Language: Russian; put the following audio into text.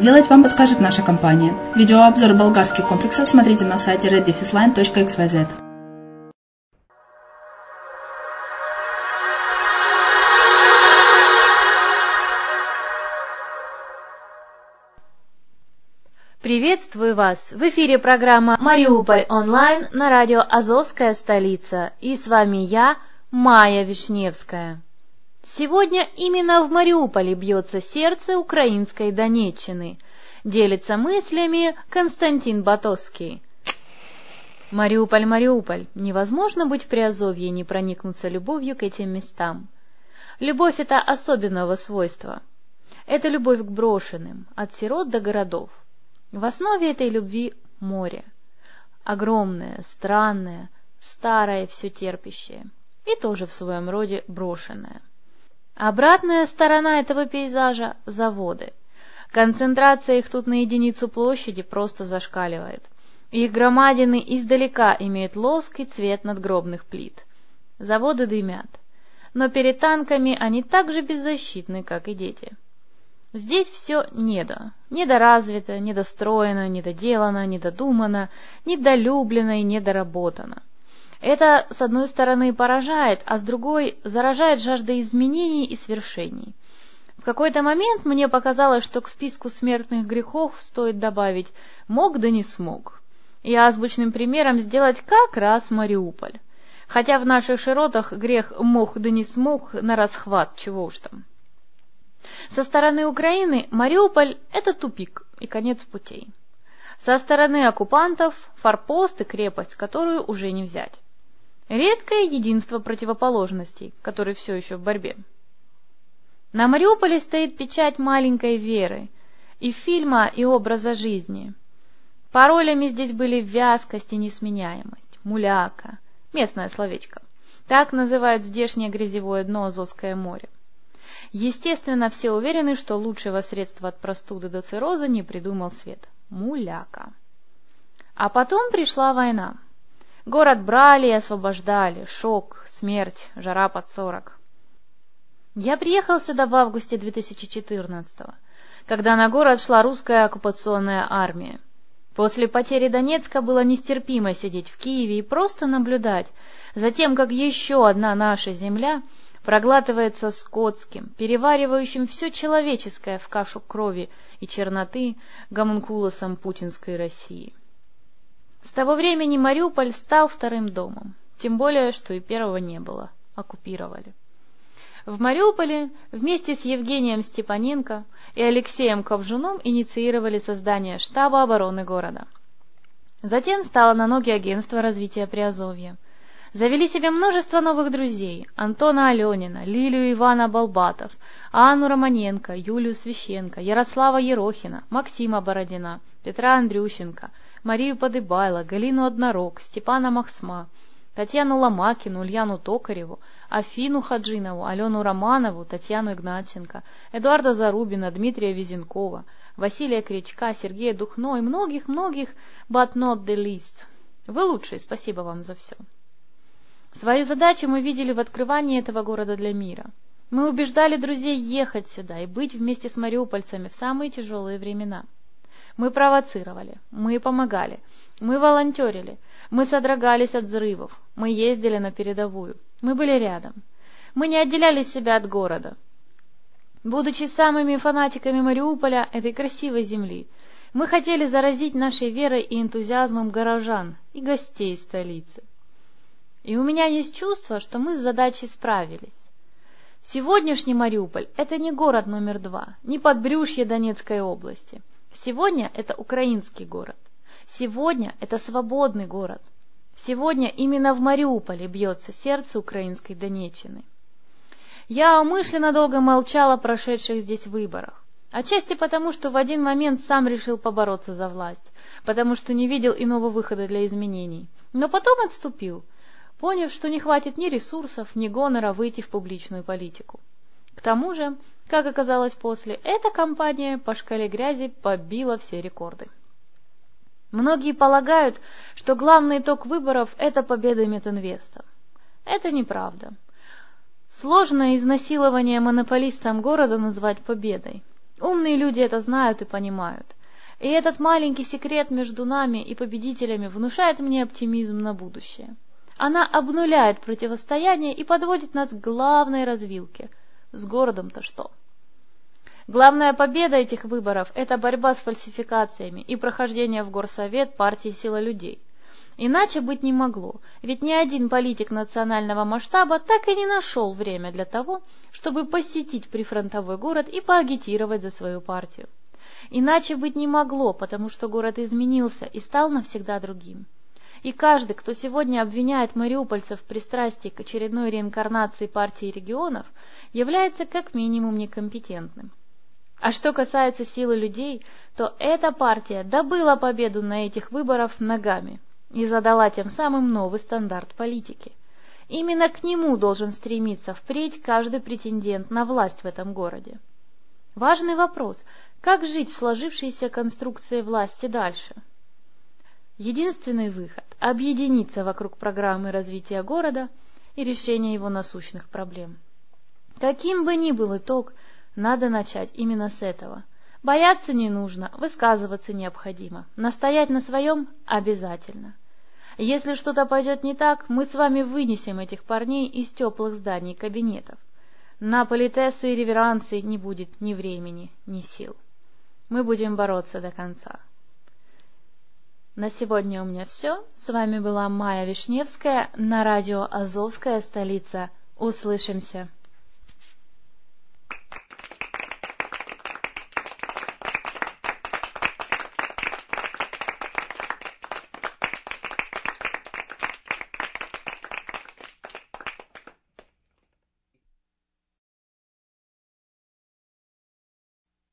сделать, вам подскажет наша компания. Видеообзор болгарских комплексов смотрите на сайте reddefisline.xyz. Приветствую вас! В эфире программа «Мариуполь онлайн» на радио «Азовская столица». И с вами я, Майя Вишневская. Сегодня именно в Мариуполе бьется сердце украинской Донеччины. Делится мыслями Константин Батовский. Мариуполь, Мариуполь, невозможно быть в Приазовье и не проникнуться любовью к этим местам. Любовь – это особенного свойства. Это любовь к брошенным, от сирот до городов. В основе этой любви море. Огромное, странное, старое, все терпящее. И тоже в своем роде брошенное. Обратная сторона этого пейзажа – заводы. Концентрация их тут на единицу площади просто зашкаливает. Их громадины издалека имеют лоск и цвет надгробных плит. Заводы дымят. Но перед танками они так же беззащитны, как и дети. Здесь все недо. Недоразвито, недостроено, недоделано, недодумано, недолюблено и недоработано. Это, с одной стороны, поражает, а с другой заражает жаждой изменений и свершений. В какой-то момент мне показалось, что к списку смертных грехов стоит добавить «мог да не смог». И азбучным примером сделать как раз Мариуполь. Хотя в наших широтах грех «мог да не смог» на расхват, чего уж там. Со стороны Украины Мариуполь – это тупик и конец путей. Со стороны оккупантов – форпост и крепость, которую уже не взять. Редкое единство противоположностей, которые все еще в борьбе. На Мариуполе стоит печать маленькой веры, и фильма, и образа жизни. Паролями здесь были вязкость и несменяемость, муляка, местное словечко. Так называют здешнее грязевое дно Азовское море. Естественно, все уверены, что лучшего средства от простуды до цирроза не придумал свет. Муляка. А потом пришла война. Город брали и освобождали. Шок, смерть, жара под сорок. Я приехал сюда в августе 2014 когда на город шла русская оккупационная армия. После потери Донецка было нестерпимо сидеть в Киеве и просто наблюдать за тем, как еще одна наша земля – проглатывается скотским, переваривающим все человеческое в кашу крови и черноты гомункулосом путинской России. С того времени Мариуполь стал вторым домом, тем более, что и первого не было, оккупировали. В Мариуполе вместе с Евгением Степаненко и Алексеем Ковжуном инициировали создание штаба обороны города. Затем стало на ноги агентство развития Приазовья. Завели себе множество новых друзей – Антона Аленина, Лилию Ивана Балбатов, Анну Романенко, Юлию Священко, Ярослава Ерохина, Максима Бородина, Петра Андрющенко, Марию Подыбайло, Галину Однорог, Степана Махсма, Татьяну Ломакину, Ульяну Токареву, Афину Хаджинову, Алену Романову, Татьяну Игнатченко, Эдуарда Зарубина, Дмитрия Визенкова, Василия Кричка, Сергея Духно и многих-многих, but not the least. Вы лучшие, спасибо вам за все. Свою задачу мы видели в открывании этого города для мира. Мы убеждали друзей ехать сюда и быть вместе с мариупольцами в самые тяжелые времена. Мы провоцировали, мы помогали, мы волонтерили, мы содрогались от взрывов, мы ездили на передовую, мы были рядом. Мы не отделяли себя от города. Будучи самыми фанатиками Мариуполя, этой красивой земли, мы хотели заразить нашей верой и энтузиазмом горожан и гостей столицы. И у меня есть чувство, что мы с задачей справились. Сегодняшний Мариуполь – это не город номер два, не подбрюшье Донецкой области. Сегодня это украинский город. Сегодня это свободный город. Сегодня именно в Мариуполе бьется сердце украинской Донеччины. Я умышленно долго молчал о прошедших здесь выборах. Отчасти потому, что в один момент сам решил побороться за власть, потому что не видел иного выхода для изменений. Но потом отступил – поняв, что не хватит ни ресурсов, ни гонора выйти в публичную политику. К тому же, как оказалось после, эта кампания по шкале грязи побила все рекорды. Многие полагают, что главный итог выборов – это победа Метинвеста. Это неправда. Сложно изнасилование монополистом города назвать победой. Умные люди это знают и понимают. И этот маленький секрет между нами и победителями внушает мне оптимизм на будущее. Она обнуляет противостояние и подводит нас к главной развилке. С городом-то что? Главная победа этих выборов – это борьба с фальсификациями и прохождение в горсовет партии «Сила людей». Иначе быть не могло, ведь ни один политик национального масштаба так и не нашел время для того, чтобы посетить прифронтовой город и поагитировать за свою партию. Иначе быть не могло, потому что город изменился и стал навсегда другим. И каждый, кто сегодня обвиняет мариупольцев в пристрастии к очередной реинкарнации партии регионов, является как минимум некомпетентным. А что касается силы людей, то эта партия добыла победу на этих выборах ногами и задала тем самым новый стандарт политики. Именно к нему должен стремиться впредь каждый претендент на власть в этом городе. Важный вопрос – как жить в сложившейся конструкции власти дальше – Единственный выход – объединиться вокруг программы развития города и решения его насущных проблем. Каким бы ни был итог, надо начать именно с этого. Бояться не нужно, высказываться необходимо, настоять на своем – обязательно. Если что-то пойдет не так, мы с вами вынесем этих парней из теплых зданий кабинетов. На политесы и реверансы не будет ни времени, ни сил. Мы будем бороться до конца. На сегодня у меня все. С вами была Майя Вишневская на радио «Азовская столица». Услышимся!